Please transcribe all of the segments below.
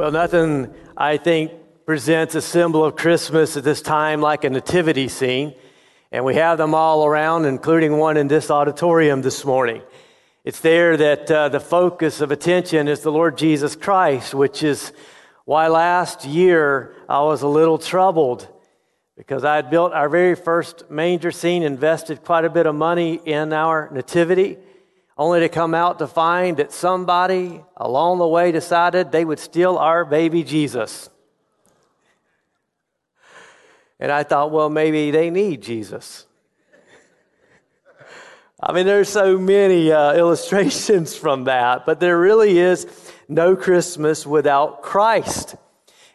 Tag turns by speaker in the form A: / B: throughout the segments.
A: Well, nothing, I think, presents a symbol of Christmas at this time like a nativity scene. And we have them all around, including one in this auditorium this morning. It's there that uh, the focus of attention is the Lord Jesus Christ, which is why last year I was a little troubled because I had built our very first manger scene, invested quite a bit of money in our nativity only to come out to find that somebody along the way decided they would steal our baby Jesus. And I thought, well, maybe they need Jesus. I mean, there's so many uh, illustrations from that, but there really is no Christmas without Christ.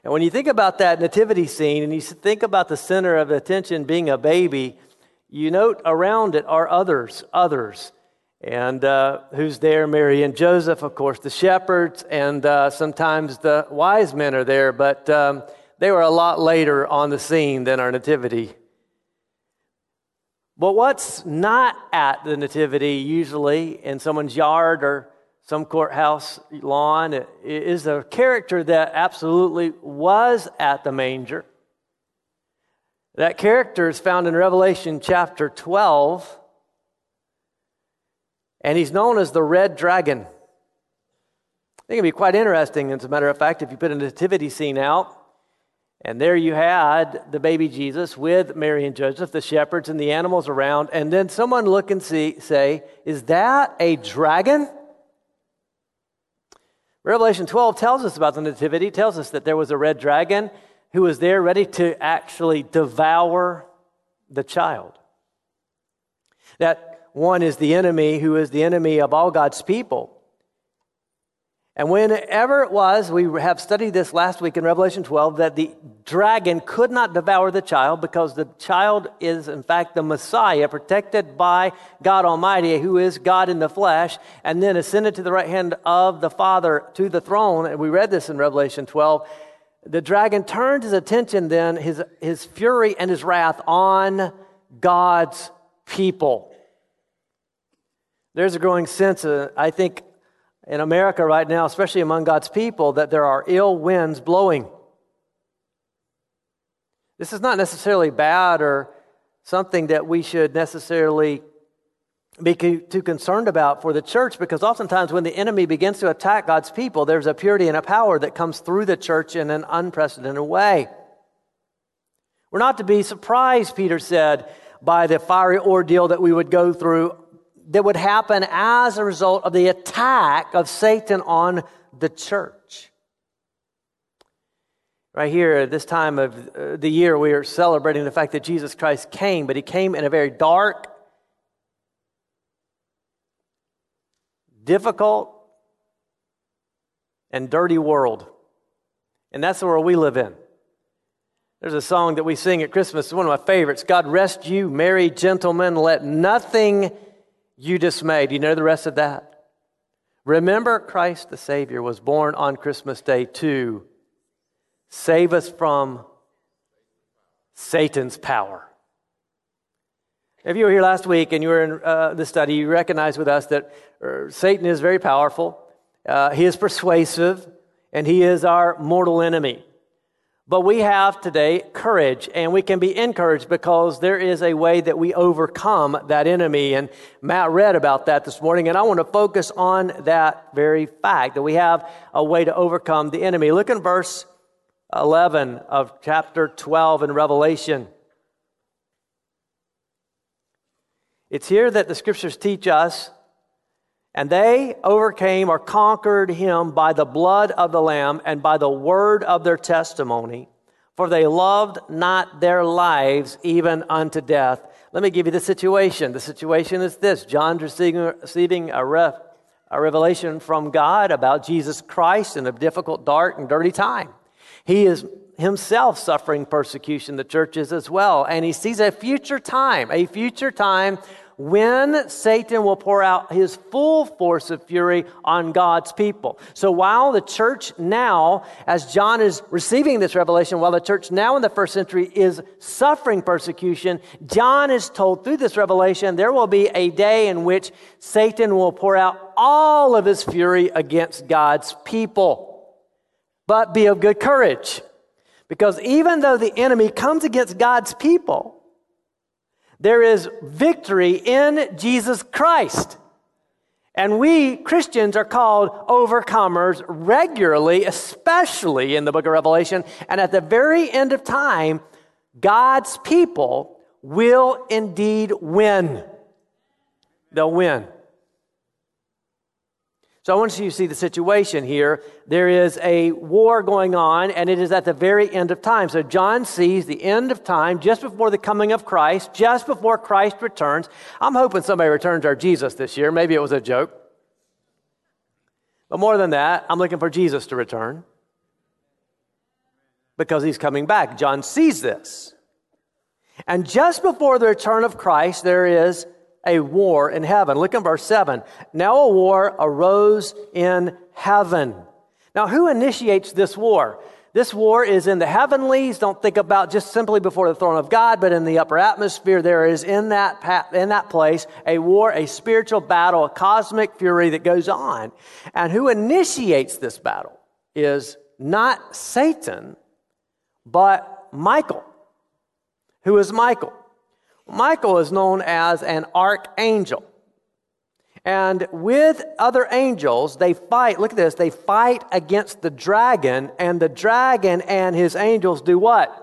A: And when you think about that nativity scene and you think about the center of attention being a baby, you note around it are others, others. And uh, who's there? Mary and Joseph, of course, the shepherds, and uh, sometimes the wise men are there, but um, they were a lot later on the scene than our nativity. But what's not at the nativity, usually in someone's yard or some courthouse lawn, is a character that absolutely was at the manger. That character is found in Revelation chapter 12 and he's known as the red dragon. I think it'd be quite interesting, as a matter of fact, if you put a nativity scene out, and there you had the baby Jesus with Mary and Joseph, the shepherds, and the animals around, and then someone look and see, say, Is that a dragon? Revelation 12 tells us about the nativity, tells us that there was a red dragon who was there ready to actually devour the child. That one is the enemy who is the enemy of all God's people. And whenever it was, we have studied this last week in Revelation 12, that the dragon could not devour the child because the child is, in fact, the Messiah, protected by God Almighty, who is God in the flesh, and then ascended to the right hand of the Father to the throne. And we read this in Revelation 12. The dragon turned his attention then, his, his fury and his wrath on God's people. There's a growing sense, uh, I think, in America right now, especially among God's people, that there are ill winds blowing. This is not necessarily bad or something that we should necessarily be too concerned about for the church because oftentimes when the enemy begins to attack God's people, there's a purity and a power that comes through the church in an unprecedented way. We're not to be surprised, Peter said, by the fiery ordeal that we would go through that would happen as a result of the attack of Satan on the church. Right here, at this time of uh, the year, we are celebrating the fact that Jesus Christ came, but he came in a very dark, difficult, and dirty world. And that's the world we live in. There's a song that we sing at Christmas, it's one of my favorites. God rest you, merry gentlemen, let nothing you dismayed. Do you know the rest of that? Remember, Christ the Savior was born on Christmas Day to save us from Satan's power. If you were here last week and you were in uh, the study, you recognize with us that uh, Satan is very powerful, uh, he is persuasive, and he is our mortal enemy. But we have today courage, and we can be encouraged because there is a way that we overcome that enemy. And Matt read about that this morning, and I want to focus on that very fact that we have a way to overcome the enemy. Look in verse 11 of chapter 12 in Revelation. It's here that the scriptures teach us and they overcame or conquered him by the blood of the Lamb and by the word of their testimony, for they loved not their lives even unto death. Let me give you the situation. The situation is this John's receiving a, ref, a revelation from God about Jesus Christ in a difficult, dark, and dirty time. He is himself suffering persecution, the church is as well. And he sees a future time, a future time when Satan will pour out his full force of fury on God's people. So while the church now, as John is receiving this revelation, while the church now in the first century is suffering persecution, John is told through this revelation there will be a day in which Satan will pour out all of his fury against God's people. but be of good courage. Because even though the enemy comes against God's people, there is victory in Jesus Christ. And we Christians are called overcomers regularly, especially in the book of Revelation. And at the very end of time, God's people will indeed win. They'll win. So I want you to see the situation here. There is a war going on, and it is at the very end of time. So John sees the end of time just before the coming of Christ, just before Christ returns. I'm hoping somebody returns our Jesus this year. Maybe it was a joke. But more than that, I'm looking for Jesus to return because he's coming back. John sees this. And just before the return of Christ, there is a war in heaven. Look in verse 7. Now a war arose in heaven. Now, who initiates this war? This war is in the heavenlies. Don't think about just simply before the throne of God, but in the upper atmosphere. There is in that, in that place a war, a spiritual battle, a cosmic fury that goes on. And who initiates this battle is not Satan, but Michael. Who is Michael? Michael is known as an archangel. And with other angels, they fight. Look at this. They fight against the dragon, and the dragon and his angels do what?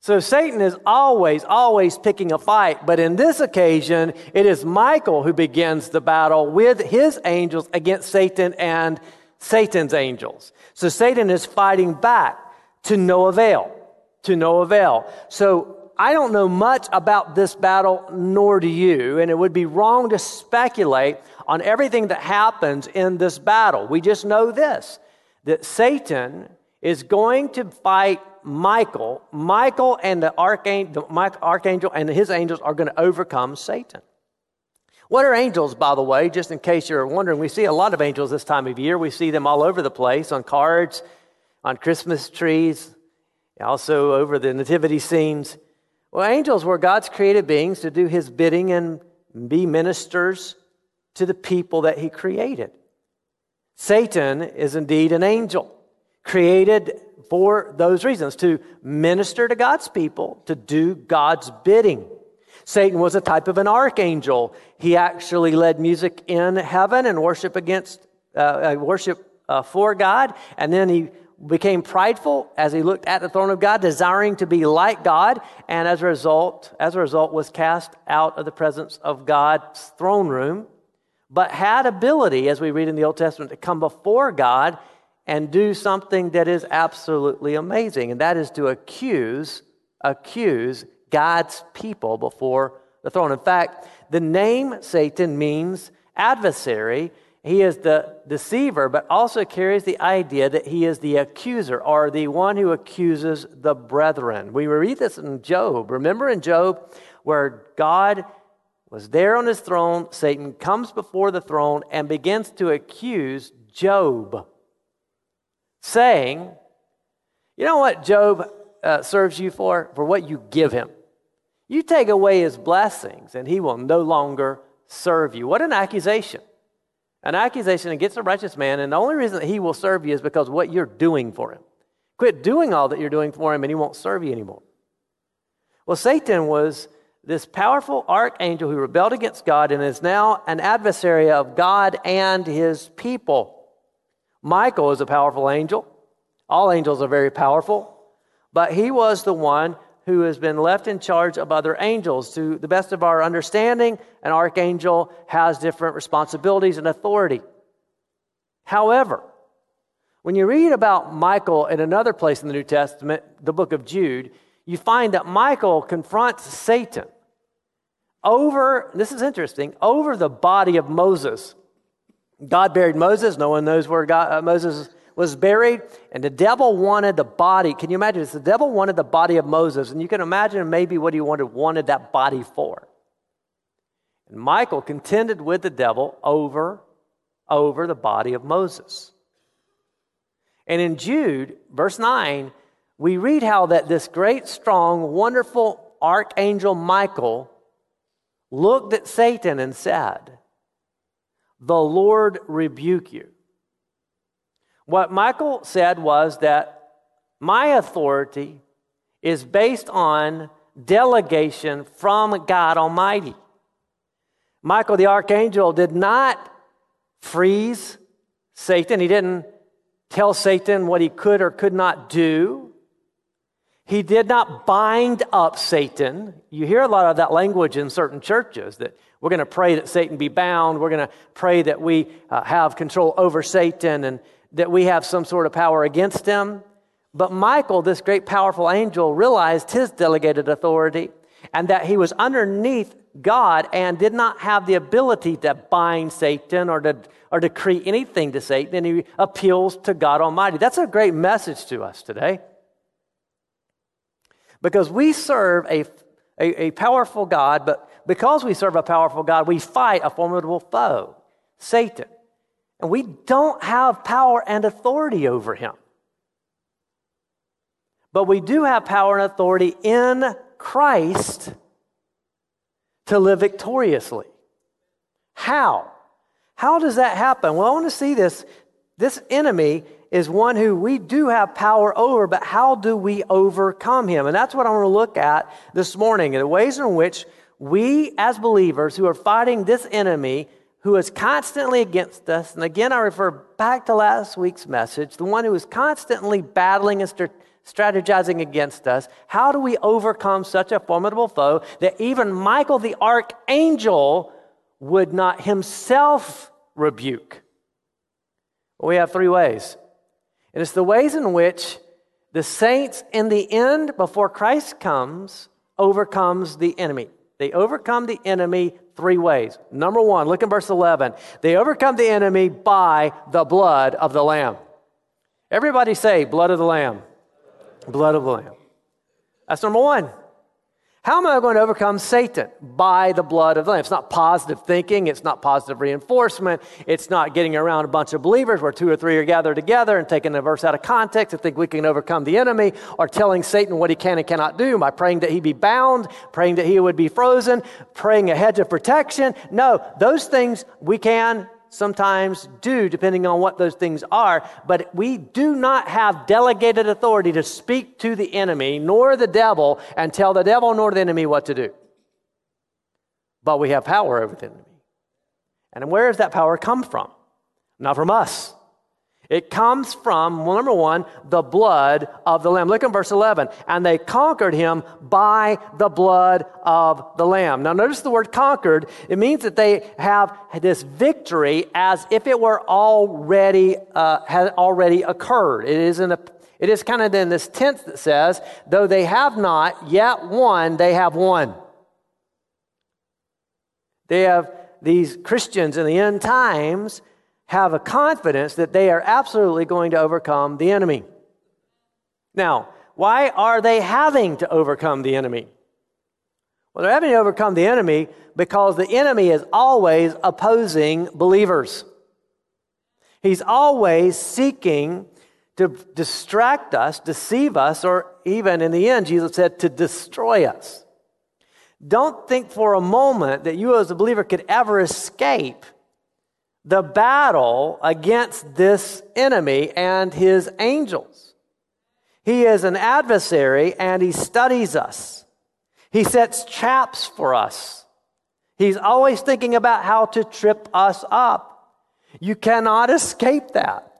A: So Satan is always, always picking a fight. But in this occasion, it is Michael who begins the battle with his angels against Satan and Satan's angels. So Satan is fighting back to no avail. To no avail. So I don't know much about this battle, nor do you, and it would be wrong to speculate on everything that happens in this battle. We just know this that Satan is going to fight Michael. Michael and the archangel, archangel and his angels are going to overcome Satan. What are angels, by the way? Just in case you're wondering, we see a lot of angels this time of year. We see them all over the place on cards, on Christmas trees, also over the nativity scenes. Well, angels were God's created beings to do his bidding and be ministers to the people that he created. Satan is indeed an angel, created for those reasons to minister to God's people, to do God's bidding. Satan was a type of an archangel. He actually led music in heaven and worship against uh, uh worship uh, for God, and then he became prideful as he looked at the throne of God, desiring to be like God, and as a result, as a result, was cast out of the presence of God's throne room, but had ability, as we read in the Old Testament, to come before God and do something that is absolutely amazing, and that is to accuse, accuse God's people before the throne. In fact, the name Satan means adversary, he is the deceiver, but also carries the idea that he is the accuser or the one who accuses the brethren. We read this in Job. Remember in Job where God was there on his throne, Satan comes before the throne and begins to accuse Job, saying, You know what Job uh, serves you for? For what you give him. You take away his blessings, and he will no longer serve you. What an accusation an accusation against a righteous man, and the only reason that he will serve you is because what you're doing for him. Quit doing all that you're doing for him, and he won't serve you anymore. Well, Satan was this powerful archangel who rebelled against God and is now an adversary of God and his people. Michael is a powerful angel. All angels are very powerful, but he was the one who has been left in charge of other angels. To the best of our understanding, an archangel has different responsibilities and authority. However, when you read about Michael in another place in the New Testament, the book of Jude, you find that Michael confronts Satan over, this is interesting, over the body of Moses. God buried Moses. No one knows where God, uh, Moses was buried, and the devil wanted the body. Can you imagine this? The devil wanted the body of Moses, and you can imagine maybe what he wanted, wanted that body for. And Michael contended with the devil over, over the body of Moses. And in Jude, verse 9, we read how that this great, strong, wonderful archangel Michael looked at Satan and said, The Lord rebuke you. What Michael said was that my authority is based on delegation from God Almighty. Michael the archangel did not freeze Satan, he didn't tell Satan what he could or could not do. He did not bind up Satan. You hear a lot of that language in certain churches that we're going to pray that Satan be bound. We're going to pray that we uh, have control over Satan and that we have some sort of power against him. But Michael, this great powerful angel, realized his delegated authority and that he was underneath God and did not have the ability to bind Satan or to or decree anything to Satan, and he appeals to God Almighty. That's a great message to us today. Because we serve a, a, a powerful God, but because we serve a powerful God, we fight a formidable foe, Satan. And we don't have power and authority over him. But we do have power and authority in Christ to live victoriously. How? How does that happen? Well, I want to see this. This enemy is one who we do have power over, but how do we overcome him? And that's what I want to look at this morning the ways in which we, as believers who are fighting this enemy, who is constantly against us, and again, I refer back to last week's message, the one who is constantly battling and strategizing against us, how do we overcome such a formidable foe that even Michael the archangel would not himself rebuke? Well, we have three ways. And it's the ways in which the saints, in the end, before Christ comes, overcomes the enemy. They overcome the enemy three ways. Number one, look in verse 11. They overcome the enemy by the blood of the Lamb. Everybody say, blood of the Lamb. Blood of the Lamb. That's number one. How am I going to overcome Satan? By the blood of the Lamb. It's not positive thinking. It's not positive reinforcement. It's not getting around a bunch of believers where two or three are gathered together and taking a verse out of context to think we can overcome the enemy or telling Satan what he can and cannot do by praying that he be bound, praying that he would be frozen, praying a hedge of protection. No, those things we can sometimes do, depending on what those things are. But we do not have delegated authority to speak to the enemy, nor the devil, and tell the devil nor the enemy what to do. But we have power over the enemy. And where does that power come from? Not from us. It comes from, well, number one, the blood of the Lamb. Look in verse 11. And they conquered him by the blood of the Lamb. Now, notice the word conquered. It means that they have this victory as if it were already, uh, had already occurred. It is in a it is kind of in this tense that says, though they have not yet won, they have won. They have these Christians in the end times have a confidence that they are absolutely going to overcome the enemy. Now, why are they having to overcome the enemy? Well, they're having to overcome the enemy because the enemy is always opposing believers. He's always seeking to distract us, deceive us, or even in the end, Jesus said, to destroy us. Don't think for a moment that you as a believer could ever escape the battle against this enemy and his angels. He is an adversary and he studies us. He sets traps for us. He's always thinking about how to trip us up. You cannot escape that.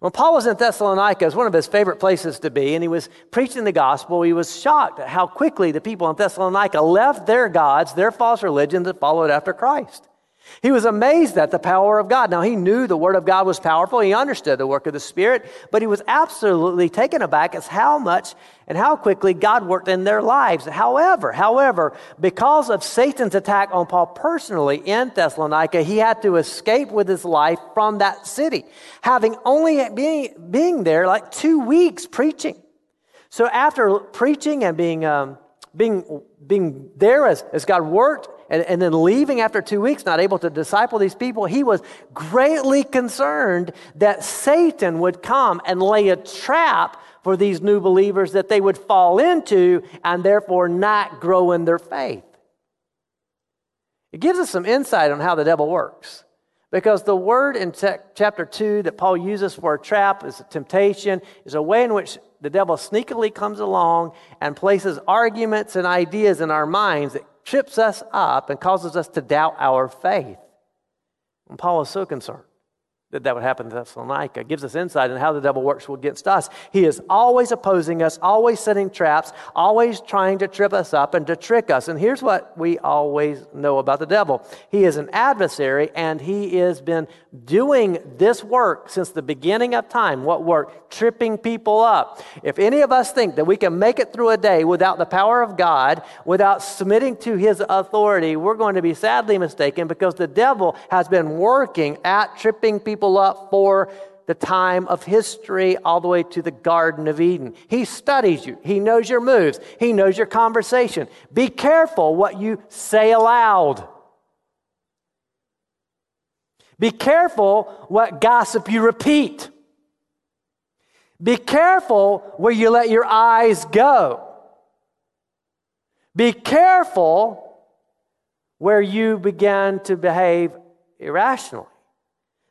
A: When Paul was in Thessalonica, it was one of his favorite places to be, and he was preaching the gospel. He was shocked at how quickly the people in Thessalonica left their gods, their false religions, and followed after Christ. He was amazed at the power of God. Now, he knew the Word of God was powerful. He understood the work of the Spirit, but he was absolutely taken aback as how much and how quickly God worked in their lives. However, however, because of Satan's attack on Paul personally in Thessalonica, he had to escape with his life from that city, having only being, being there like two weeks preaching. So after preaching and being, um, being, being there as, as God worked, and, and then leaving after two weeks, not able to disciple these people, he was greatly concerned that Satan would come and lay a trap for these new believers that they would fall into and therefore not grow in their faith. It gives us some insight on how the devil works. Because the word in chapter 2 that Paul uses for a trap is a temptation, is a way in which the devil sneakily comes along and places arguments and ideas in our minds that trips us up and causes us to doubt our faith. And Paul is so concerned that that would happen to Thessalonica. It gives us insight into how the devil works against us. He is always opposing us, always setting traps, always trying to trip us up and to trick us. And here's what we always know about the devil he is an adversary, and he has been doing this work since the beginning of time. What work? Tripping people up. If any of us think that we can make it through a day without the power of God, without submitting to his authority, we're going to be sadly mistaken because the devil has been working at tripping people people up for the time of history all the way to the Garden of Eden. He studies you, He knows your moves, He knows your conversation. Be careful what you say aloud. Be careful what gossip you repeat. Be careful where you let your eyes go. Be careful where you begin to behave irrationally.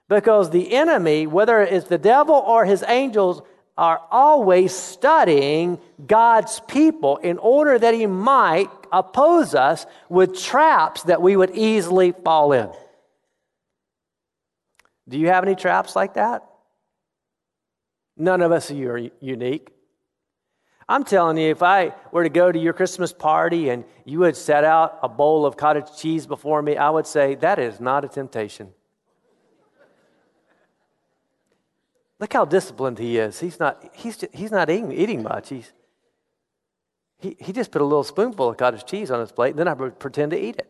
A: Because the enemy, whether it's the devil or his angels, are always studying God's people in order that he might oppose us with traps that we would easily fall in. Do you have any traps like that? None of us are unique. I'm telling you, if I were to go to your Christmas party and you would set out a bowl of cottage cheese before me, I would say, that is not a temptation. Look how disciplined he is. He's not, he's, he's not eating, eating much. He's, he, he just put a little spoonful of cottage cheese on his plate, and then I would pretend to eat it.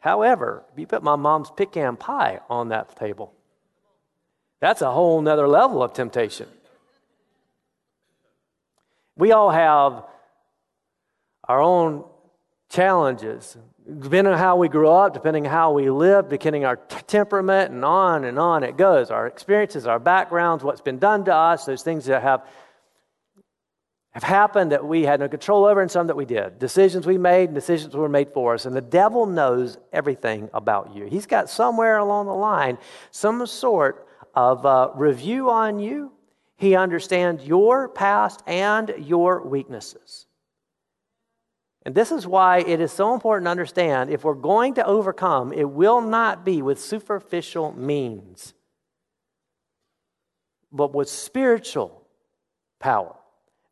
A: However, if you put my mom's pecan pie on that table, that's a whole nother level of temptation. We all have our own challenges depending on how we grew up, depending on how we live, depending on our t- temperament, and on and on it goes. Our experiences, our backgrounds, what's been done to us, those things that have, have happened that we had no control over, and some that we did. Decisions we made, decisions were made for us. And the devil knows everything about you. He's got somewhere along the line some sort of uh, review on you. He understands your past and your weaknesses. And this is why it is so important to understand if we're going to overcome, it will not be with superficial means, but with spiritual power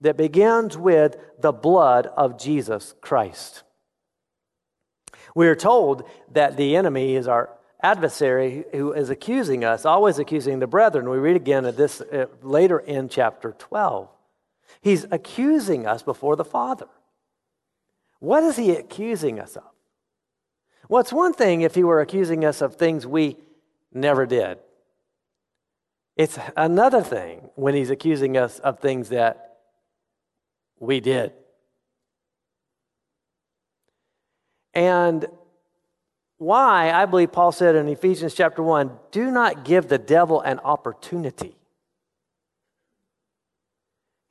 A: that begins with the blood of Jesus Christ. We are told that the enemy is our adversary who is accusing us, always accusing the brethren. We read again of this uh, later in chapter 12. He's accusing us before the Father. What is he accusing us of? Well, it's one thing if he were accusing us of things we never did. It's another thing when he's accusing us of things that we did. And why, I believe Paul said in Ephesians chapter 1 do not give the devil an opportunity.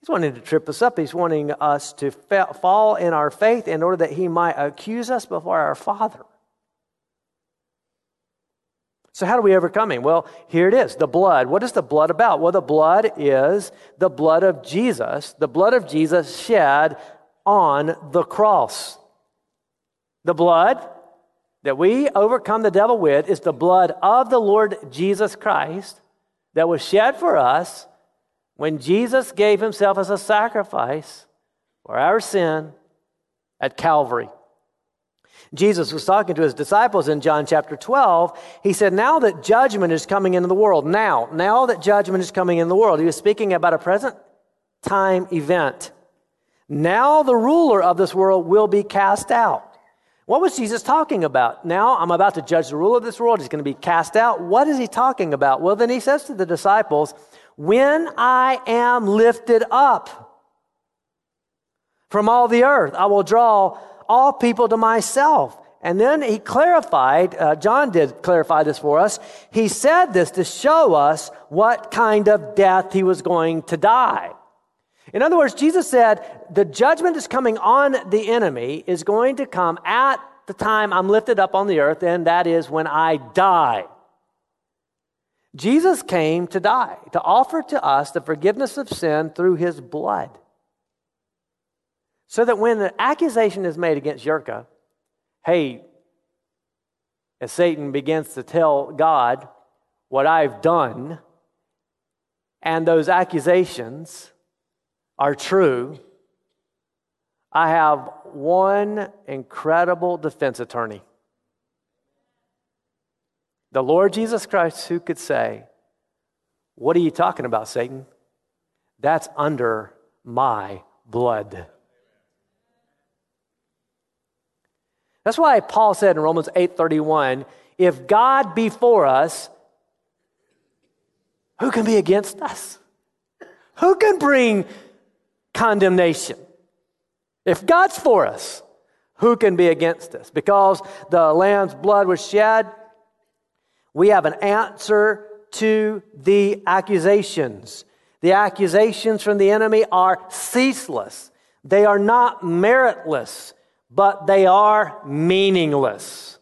A: He's wanting to trip us up. He's wanting us to fa- fall in our faith in order that he might accuse us before our Father. So, how do we overcome him? Well, here it is the blood. What is the blood about? Well, the blood is the blood of Jesus, the blood of Jesus shed on the cross. The blood that we overcome the devil with is the blood of the Lord Jesus Christ that was shed for us when Jesus gave himself as a sacrifice for our sin at Calvary. Jesus was talking to his disciples in John chapter 12. He said, Now that judgment is coming into the world, now, now that judgment is coming into the world, he was speaking about a present time event. Now the ruler of this world will be cast out. What was Jesus talking about? Now I'm about to judge the ruler of this world. He's going to be cast out. What is he talking about? Well, then he says to the disciples, when I am lifted up from all the earth, I will draw all people to myself. And then he clarified, uh, John did clarify this for us. He said this to show us what kind of death he was going to die. In other words, Jesus said, the judgment is coming on the enemy is going to come at the time I'm lifted up on the earth, and that is when I die. Jesus came to die, to offer to us the forgiveness of sin through his blood. So that when the accusation is made against Yirka, hey, as Satan begins to tell God what I've done, and those accusations are true, I have one incredible defense attorney. The Lord Jesus Christ, who could say, What are you talking about, Satan? That's under my blood. That's why Paul said in Romans 8:31, if God be for us, who can be against us? Who can bring condemnation? If God's for us, who can be against us? Because the lamb's blood was shed, we have an answer to the accusations. The accusations from the enemy are ceaseless. They are not meritless but they are meaningless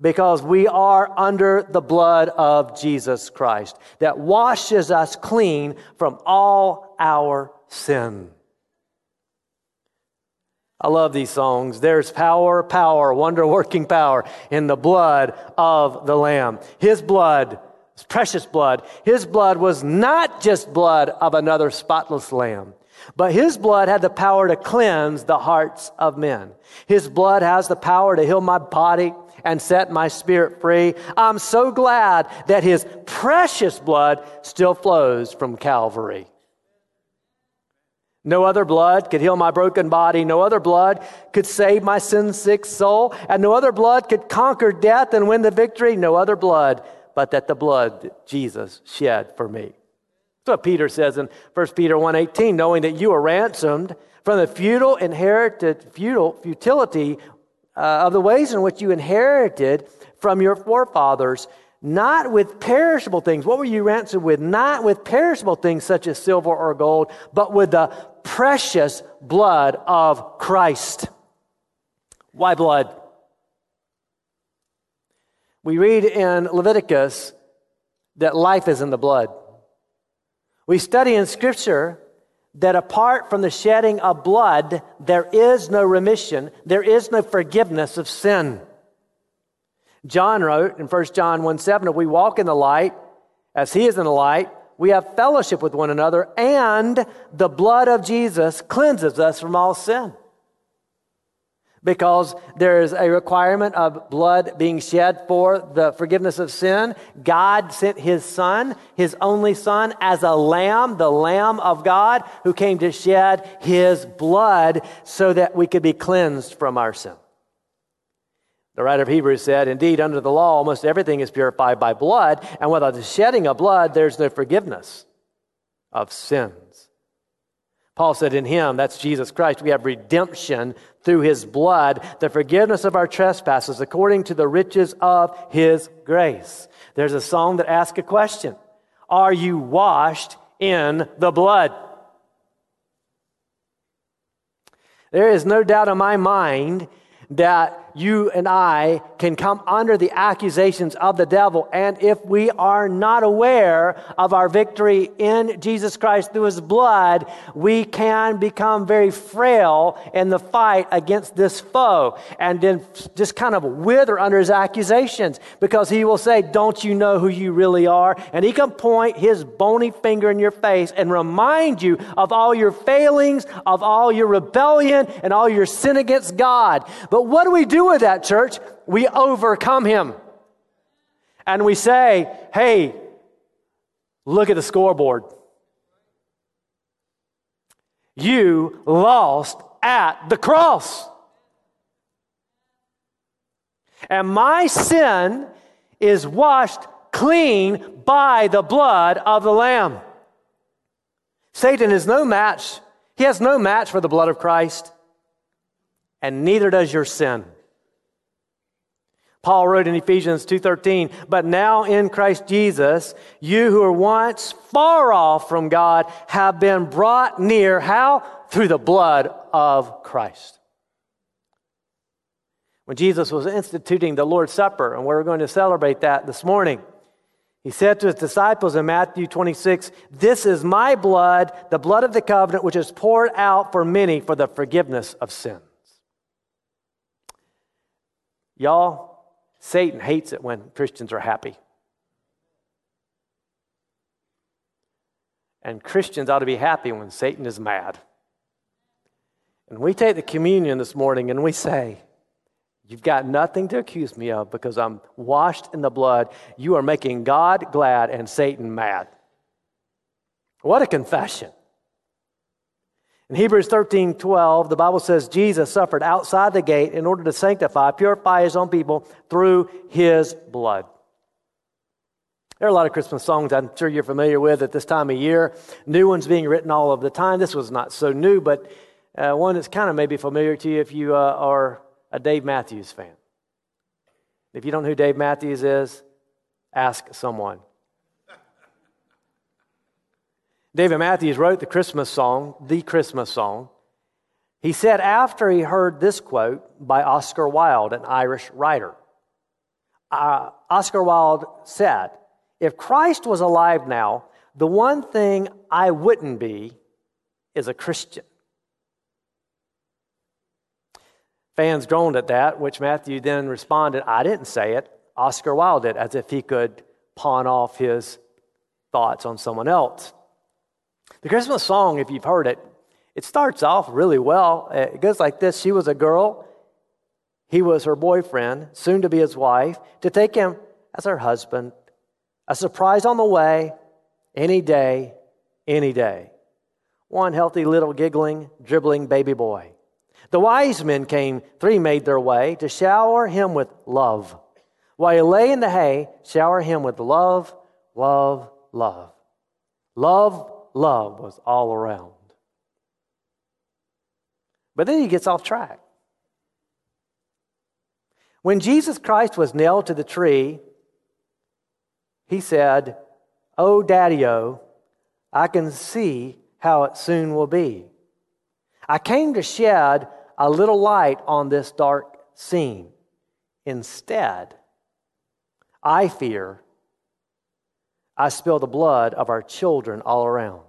A: because we are under the blood of Jesus Christ that washes us clean from all our sin. I love these songs. There's power, power, wonder working power in the blood of the Lamb. His blood, his precious blood, his blood was not just blood of another spotless lamb. But his blood had the power to cleanse the hearts of men. His blood has the power to heal my body and set my spirit free. I'm so glad that his precious blood still flows from Calvary. No other blood could heal my broken body. No other blood could save my sin sick soul. And no other blood could conquer death and win the victory. No other blood but that the blood that Jesus shed for me. That's what Peter says in 1 Peter 1.18, knowing that you are ransomed from the futile inherited futile futility uh, of the ways in which you inherited from your forefathers, not with perishable things. What were you ransomed with? Not with perishable things such as silver or gold, but with the precious blood of Christ. Why blood? We read in Leviticus that life is in the blood. We study in Scripture that apart from the shedding of blood, there is no remission, there is no forgiveness of sin. John wrote in 1 John 1 7, if we walk in the light, as he is in the light, we have fellowship with one another, and the blood of Jesus cleanses us from all sin because there is a requirement of blood being shed for the forgiveness of sin. God sent his son, his only son, as a lamb, the lamb of God, who came to shed his blood so that we could be cleansed from our sin. The writer of Hebrews said, Indeed, under the law, almost everything is purified by blood, and without the shedding of blood, there's no forgiveness of sins. Paul said, In him, that's Jesus Christ, we have redemption through his blood, the forgiveness of our trespasses according to the riches of his grace. There's a song that asks a question Are you washed in the blood? There is no doubt in my mind that you and I can come under the accusations of the devil. And if we are not aware of our victory in Jesus Christ through his blood, we can become very frail in the fight against this foe and then just kind of wither under his accusations because he will say, Don't you know who you really are? And he can point his bony finger in your face and remind you of all your failings, of all your rebellion, and all your sin against God. But what do we do with that, church? We overcome him. And we say, hey, look at the scoreboard. You lost at the cross. And my sin is washed clean by the blood of the Lamb. Satan is no match. He has no match for the blood of Christ, and neither does your sin. Paul wrote in Ephesians 2:13, "But now in Christ Jesus, you who were once far off from God have been brought near how? Through the blood of Christ." When Jesus was instituting the Lord's Supper, and we're going to celebrate that this morning, He said to his disciples in Matthew 26, This is my blood, the blood of the covenant, which is poured out for many for the forgiveness of sins. Y'all, Satan hates it when Christians are happy. And Christians ought to be happy when Satan is mad. And we take the communion this morning and we say, You've got nothing to accuse me of because I'm washed in the blood. You are making God glad and Satan mad. What a confession. In Hebrews 13 12, the Bible says Jesus suffered outside the gate in order to sanctify, purify his own people through his blood. There are a lot of Christmas songs I'm sure you're familiar with at this time of year. New ones being written all of the time. This was not so new, but uh, one that's kind of maybe familiar to you if you uh, are a Dave Matthews fan. If you don't know who Dave Matthews is, ask someone. David Matthews wrote the Christmas song, the Christmas song. He said after he heard this quote by Oscar Wilde, an Irish writer, uh, Oscar Wilde said, If Christ was alive now, the one thing I wouldn't be is a Christian. Fans groaned at that, which Matthew then responded, I didn't say it. Oscar Wilde did, as if he could pawn off his thoughts on someone else. The Christmas song, if you've heard it, it starts off really well. It goes like this She was a girl, he was her boyfriend, soon to be his wife, to take him as her husband. A surprise on the way, any day, any day. One healthy little giggling, dribbling baby boy. The wise men came, three made their way to shower him with love. While he lay in the hay, shower him with love, love, love. Love, love was all around. But then he gets off track. When Jesus Christ was nailed to the tree, he said, Oh, Daddy, oh, I can see how it soon will be. I came to shed a little light on this dark scene. Instead, I fear I spill the blood of our children all around.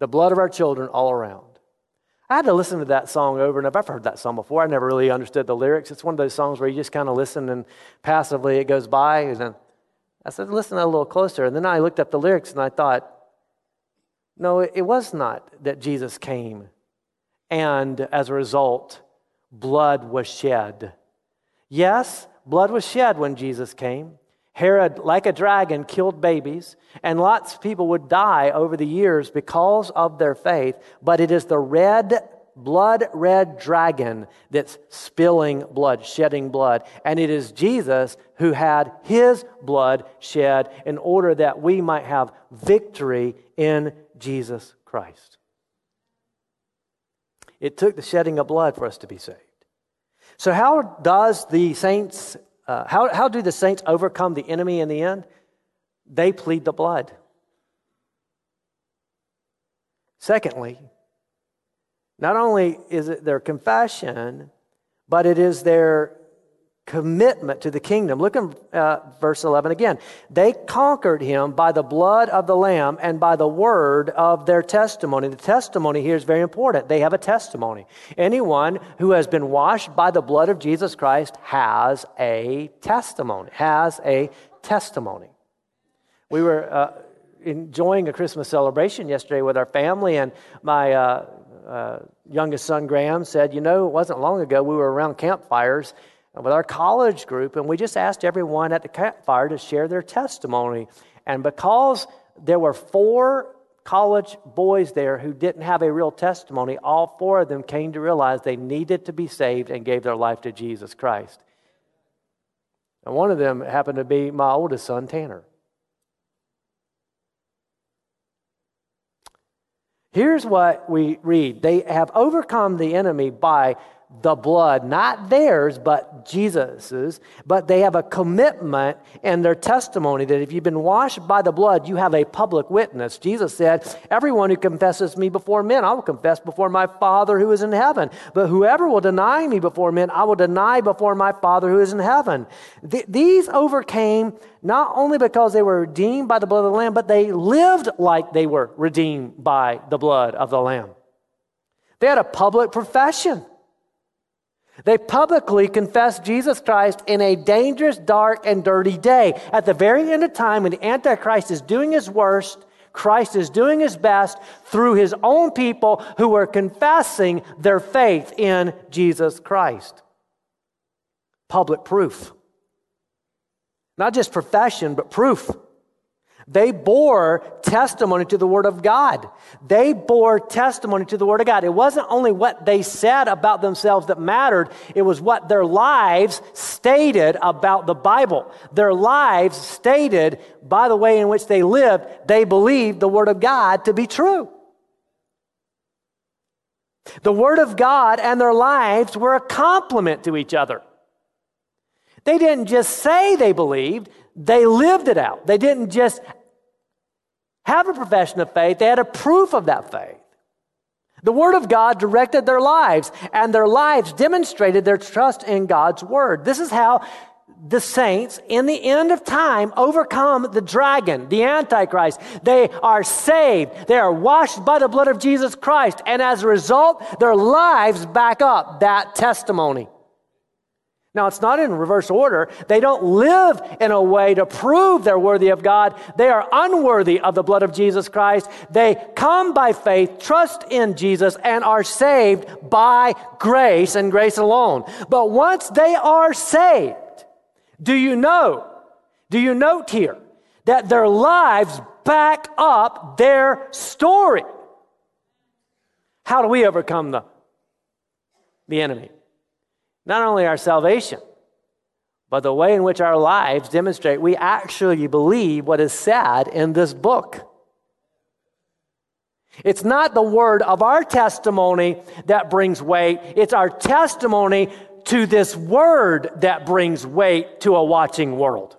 A: The blood of our children all around. I had to listen to that song over and over. I've heard that song before. I never really understood the lyrics. It's one of those songs where you just kind of listen and passively it goes by. And I said, listen a little closer. And then I looked up the lyrics and I thought, no, it was not that Jesus came and as a result, blood was shed. Yes, blood was shed when Jesus came. Herod, like a dragon, killed babies, and lots of people would die over the years because of their faith. But it is the red, blood red dragon that's spilling blood, shedding blood. And it is Jesus who had his blood shed in order that we might have victory in Jesus Christ. It took the shedding of blood for us to be saved. So, how does the saints, uh, how, how do the saints overcome the enemy in the end? They plead the blood. Secondly, not only is it their confession, but it is their commitment to the kingdom. Look at uh, verse 11 again. They conquered him by the blood of the Lamb and by the word of their testimony. The testimony here is very important. They have a testimony. Anyone who has been washed by the blood of Jesus Christ has a testimony, has a testimony. We were uh, enjoying a Christmas celebration yesterday with our family, and my uh, uh youngest son, Graham, said, You know, it wasn't long ago we were around campfires with our college group, and we just asked everyone at the campfire to share their testimony. And because there were four college boys there who didn't have a real testimony, all four of them came to realize they needed to be saved and gave their life to Jesus Christ. And one of them happened to be my oldest son, Tanner. Here's what we read they have overcome the enemy by the blood, not theirs, but Jesus's. But they have a commitment and their testimony that if you've been washed by the blood, you have a public witness. Jesus said, Everyone who confesses me before men, I will confess before my Father who is in heaven. But whoever will deny me before men, I will deny before my Father who is in heaven. Th- these overcame not only because they were redeemed by the blood of the Lamb, but they lived like they were redeemed by the blood of the Lamb. They had a public profession. They publicly confessed Jesus Christ in a dangerous, dark, and dirty day. At the very end of time, when the Antichrist is doing his worst, Christ is doing his best through his own people who are confessing their faith in Jesus Christ. Public proof. Not just profession, but proof. They bore testimony to the Word of God. They bore testimony to the Word of God. It wasn't only what they said about themselves that mattered, it was what their lives stated about the Bible. Their lives stated by the way in which they lived, they believed the Word of God to be true. The Word of God and their lives were a complement to each other. They didn't just say they believed, they lived it out. They didn't just have a profession of faith, they had a proof of that faith. The Word of God directed their lives, and their lives demonstrated their trust in God's Word. This is how the saints in the end of time overcome the dragon, the Antichrist. They are saved. They are washed by the blood of Jesus Christ. And as a result, their lives back up that testimony. Now, it's not in reverse order. They don't live in a way to prove they're worthy of God. They are unworthy of the blood of Jesus Christ. They come by faith, trust in Jesus, and are saved by grace and grace alone. But once they are saved, do you know, do you note here that their lives back up their story? How do we overcome the, the enemy? Not only our salvation, but the way in which our lives demonstrate we actually believe what is said in this book. It's not the word of our testimony that brings weight, it's our testimony to this word that brings weight to a watching world.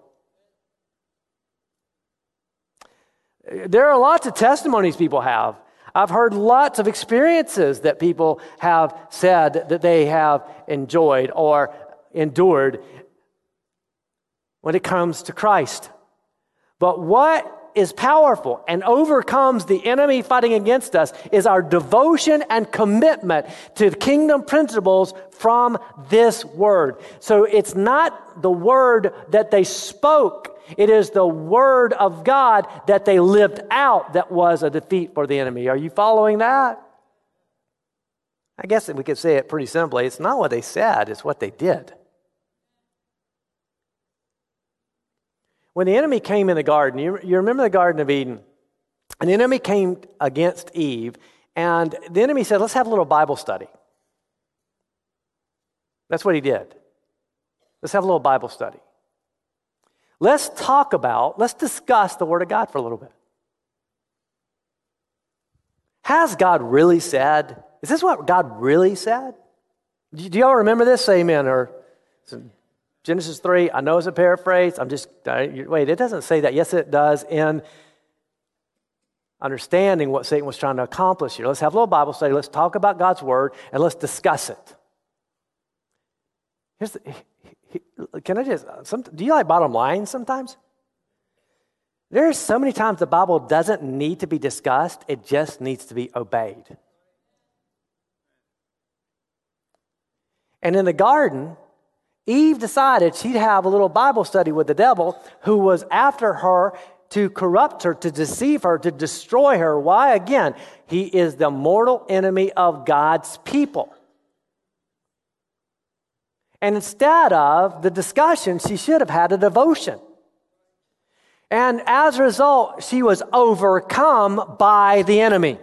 A: There are lots of testimonies people have. I've heard lots of experiences that people have said that they have enjoyed or endured when it comes to Christ. But what is powerful and overcomes the enemy fighting against us is our devotion and commitment to the kingdom principles from this word. So it's not the word that they spoke it is the word of God that they lived out that was a defeat for the enemy. Are you following that? I guess we could say it pretty simply. It's not what they said, it's what they did. When the enemy came in the garden, you, you remember the Garden of Eden? The enemy came against Eve, and the enemy said, Let's have a little Bible study. That's what he did. Let's have a little Bible study. Let's talk about, let's discuss the Word of God for a little bit. Has God really said? Is this what God really said? Do y'all remember this? Amen. Or Genesis 3, I know it's a paraphrase. I'm just, wait, it doesn't say that. Yes, it does in understanding what Satan was trying to accomplish here. Let's have a little Bible study. Let's talk about God's word and let's discuss it. Here's the, can I just, some, do you like bottom line sometimes? There's so many times the Bible doesn't need to be discussed, it just needs to be obeyed. And in the garden, Eve decided she'd have a little Bible study with the devil who was after her to corrupt her, to deceive her, to destroy her. Why? Again, he is the mortal enemy of God's people. And instead of the discussion, she should have had a devotion. And as a result, she was overcome by the enemy.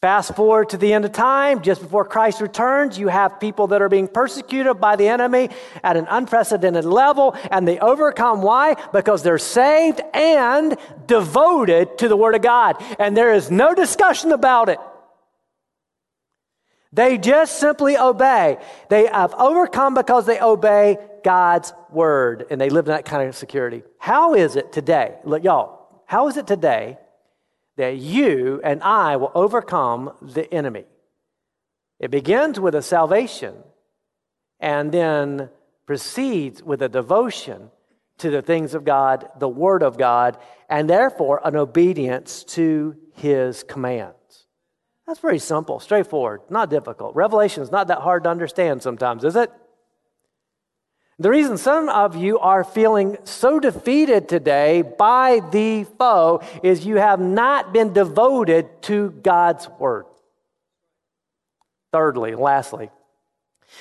A: Fast forward to the end of time, just before Christ returns, you have people that are being persecuted by the enemy at an unprecedented level, and they overcome. Why? Because they're saved and devoted to the Word of God. And there is no discussion about it. They just simply obey. They have overcome because they obey God's word and they live in that kind of security. How is it today? Look, y'all, how is it today that you and I will overcome the enemy? It begins with a salvation and then proceeds with a devotion to the things of God, the Word of God, and therefore an obedience to His commands. That's very simple, straightforward, not difficult. Revelation is not that hard to understand sometimes, is it? The reason some of you are feeling so defeated today by the foe is you have not been devoted to God's Word. Thirdly, lastly,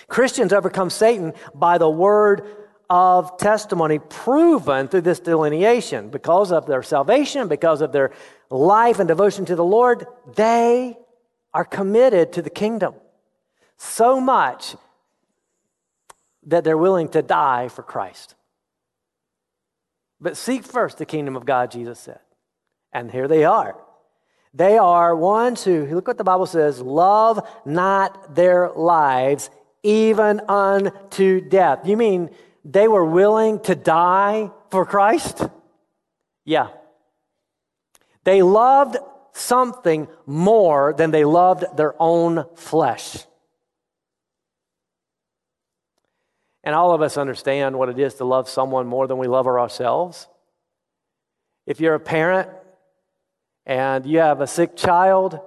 A: Christians overcome Satan by the word of testimony proven through this delineation. Because of their salvation, because of their life and devotion to the Lord, they are committed to the kingdom so much that they're willing to die for Christ. But seek first the kingdom of God, Jesus said. And here they are. They are ones who, look what the Bible says, love not their lives even unto death. You mean they were willing to die for Christ? Yeah. They loved something more than they loved their own flesh. And all of us understand what it is to love someone more than we love ourselves. If you're a parent and you have a sick child,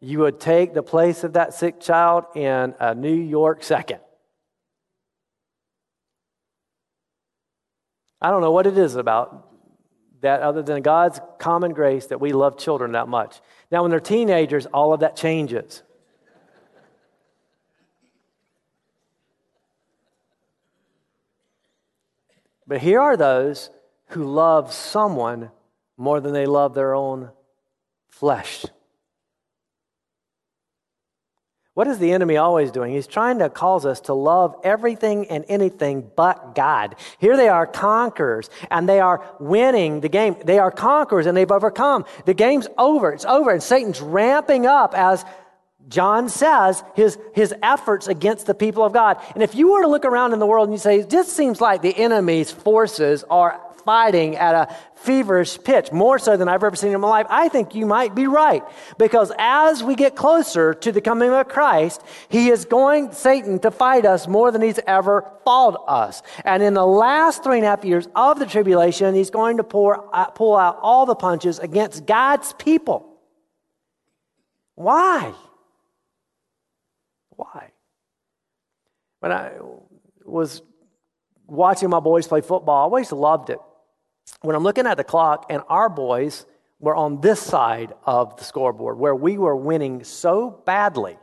A: you would take the place of that sick child in a New York second. I don't know what it is about that other than God's common grace that we love children that much. Now, when they're teenagers, all of that changes. But here are those who love someone more than they love their own flesh. What is the enemy always doing? He's trying to cause us to love everything and anything but God. Here they are conquerors and they are winning the game. They are conquerors and they've overcome. The game's over. It's over. And Satan's ramping up as John says his, his efforts against the people of God. And if you were to look around in the world and you say, this seems like the enemy's forces are fighting at a feverish pitch, more so than I've ever seen in my life, I think you might be right. Because as we get closer to the coming of Christ, he is going, Satan, to fight us more than he's ever fought us. And in the last three and a half years of the tribulation, he's going to pour, uh, pull out all the punches against God's people. Why? Why? When I was watching my boys play football, I always loved it when I'm looking at the clock and our boys were on this side of the scoreboard where we were winning so badly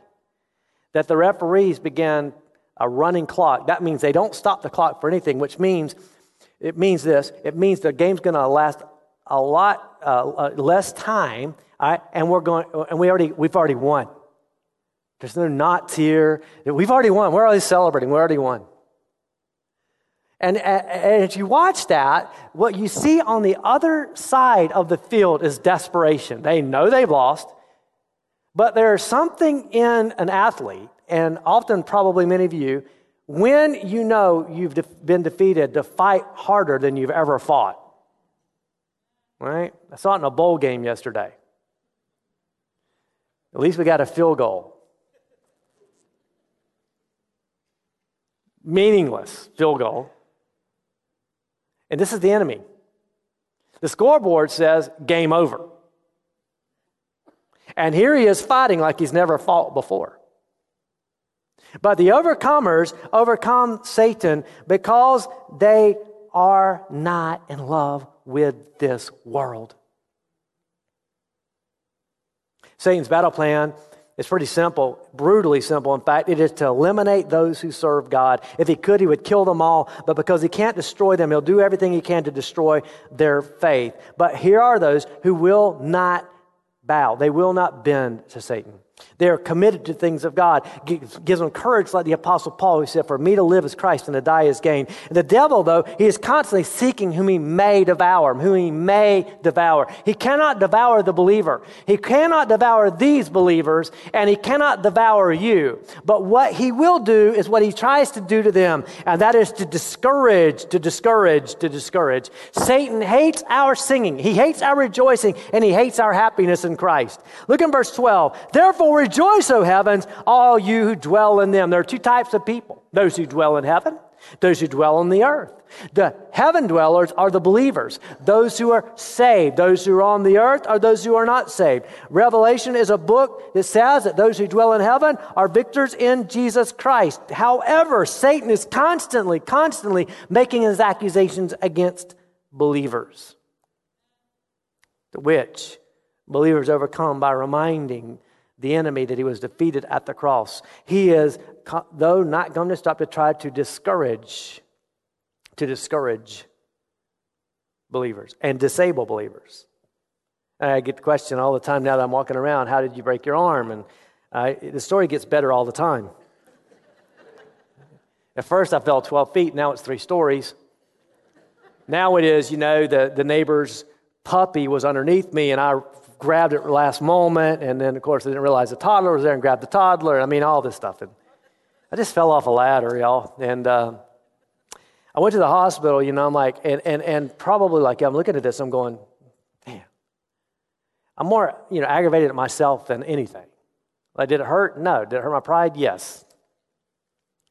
A: that the referees began a running clock. That means they don't stop the clock for anything, which means it means this it means the game's going to last a lot uh, uh, less time, and we're going and we already we've already won. There's no knots here. We've already won. We're already celebrating. We already won. And, as you watch that, what you see on the other side of the field is desperation. They know they've lost, but there's something in an athlete, and often probably many of you, when you know you've been defeated, to fight harder than you've ever fought. Right? I saw it in a bowl game yesterday. At least we got a field goal. Meaningless field goal. And this is the enemy. The scoreboard says game over. And here he is fighting like he's never fought before. But the overcomers overcome Satan because they are not in love with this world. Satan's battle plan it's pretty simple, brutally simple. In fact, it is to eliminate those who serve God. If he could, he would kill them all, but because he can't destroy them, he'll do everything he can to destroy their faith. But here are those who will not bow, they will not bend to Satan. They are committed to things of God. Gives them courage, like the Apostle Paul, who said, For me to live is Christ and to die is gain. And the devil, though, he is constantly seeking whom he may devour, whom he may devour. He cannot devour the believer. He cannot devour these believers, and he cannot devour you. But what he will do is what he tries to do to them, and that is to discourage, to discourage, to discourage. Satan hates our singing, he hates our rejoicing, and he hates our happiness in Christ. Look in verse 12. Therefore, rejoice, O heavens, all you who dwell in them. There are two types of people those who dwell in heaven, those who dwell on the earth. The heaven dwellers are the believers, those who are saved. Those who are on the earth are those who are not saved. Revelation is a book that says that those who dwell in heaven are victors in Jesus Christ. However, Satan is constantly, constantly making his accusations against believers, the which believers overcome by reminding the enemy that he was defeated at the cross. He is, though not going to stop to try to discourage, to discourage believers and disable believers. I get the question all the time now that I'm walking around, how did you break your arm? And uh, the story gets better all the time. At first I fell 12 feet, now it's three stories. Now it is, you know, the, the neighbor's puppy was underneath me and I grabbed it last moment, and then, of course, I didn't realize the toddler was there and grabbed the toddler. I mean, all this stuff. And I just fell off a ladder, y'all. And uh, I went to the hospital, you know, I'm like, and, and, and probably like, I'm looking at this, I'm going, damn. I'm more, you know, aggravated at myself than anything. Like, did it hurt? No. Did it hurt my pride? Yes.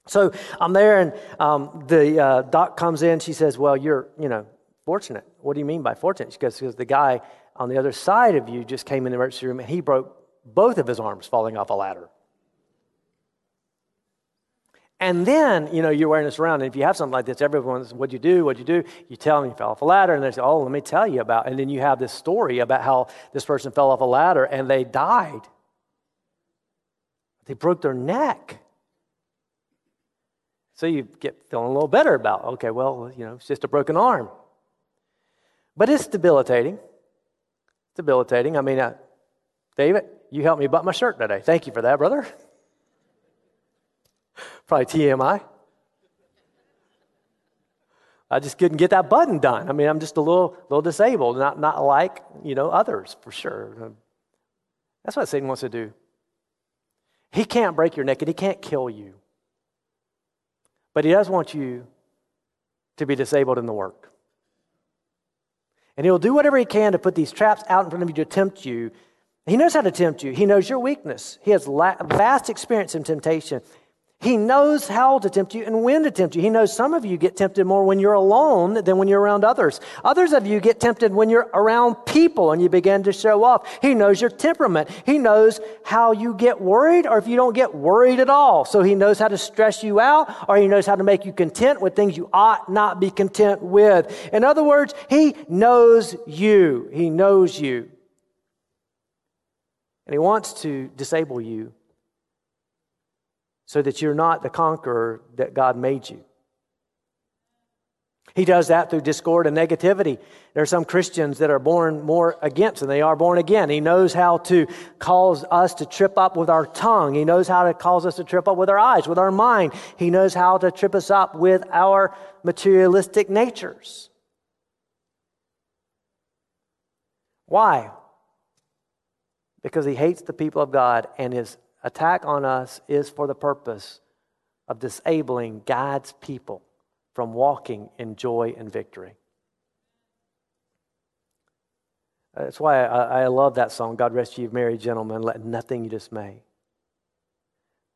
A: So I'm there, and um, the uh, doc comes in. She says, Well, you're, you know, fortunate. What do you mean by fortunate? She goes, Because the guy on the other side of you just came in the emergency room and he broke both of his arms falling off a ladder. And then, you know, you're wearing this around, and if you have something like this, everyone's, what'd you do? What'd you do? You tell them you fell off a ladder, and they say, oh, let me tell you about, and then you have this story about how this person fell off a ladder and they died. They broke their neck. So you get feeling a little better about, okay, well, you know, it's just a broken arm. But it's debilitating debilitating. I mean, uh, David, you helped me button my shirt today. Thank you for that, brother. Probably TMI. I just couldn't get that button done. I mean, I'm just a little, little disabled, not, not like, you know, others for sure. That's what Satan wants to do. He can't break your neck and he can't kill you. But he does want you to be disabled in the work. And he'll do whatever he can to put these traps out in front of you to tempt you. He knows how to tempt you. He knows your weakness. He has vast experience in temptation. He knows how to tempt you and when to tempt you. He knows some of you get tempted more when you're alone than when you're around others. Others of you get tempted when you're around people and you begin to show off. He knows your temperament. He knows how you get worried or if you don't get worried at all. So he knows how to stress you out or he knows how to make you content with things you ought not be content with. In other words, he knows you. He knows you. And he wants to disable you so that you're not the conqueror that God made you. He does that through discord and negativity. There are some Christians that are born more against than they are born again. He knows how to cause us to trip up with our tongue. He knows how to cause us to trip up with our eyes, with our mind. He knows how to trip us up with our materialistic natures. Why? Because he hates the people of God and is attack on us is for the purpose of disabling God's people from walking in joy and victory. That's why I, I love that song, God Rest You, Merry Gentlemen, Let Nothing You Dismay.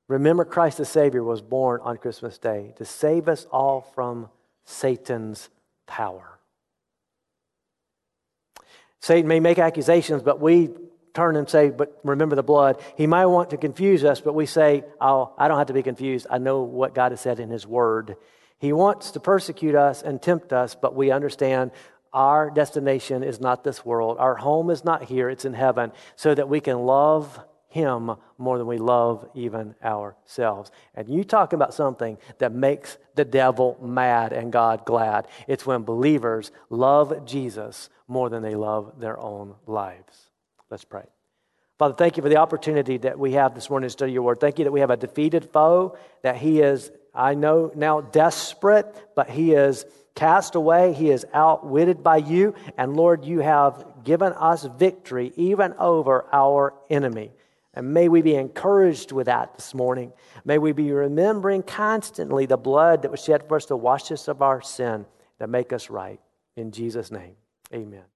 A: Remember, Christ the Savior was born on Christmas Day to save us all from Satan's power. Satan may make accusations, but we turn and say, but remember the blood. He might want to confuse us, but we say, oh, I don't have to be confused. I know what God has said in His Word. He wants to persecute us and tempt us, but we understand our destination is not this world. Our home is not here, it's in heaven, so that we can love Him more than we love even ourselves. And you talk about something that makes the devil mad and God glad. It's when believers love Jesus more than they love their own lives. Let's pray. Father, thank you for the opportunity that we have this morning to study your word. Thank you that we have a defeated foe, that he is, I know now, desperate, but he is cast away. He is outwitted by you. And Lord, you have given us victory even over our enemy. And may we be encouraged with that this morning. May we be remembering constantly the blood that was shed for us to wash us of our sin, to make us right. In Jesus' name, amen.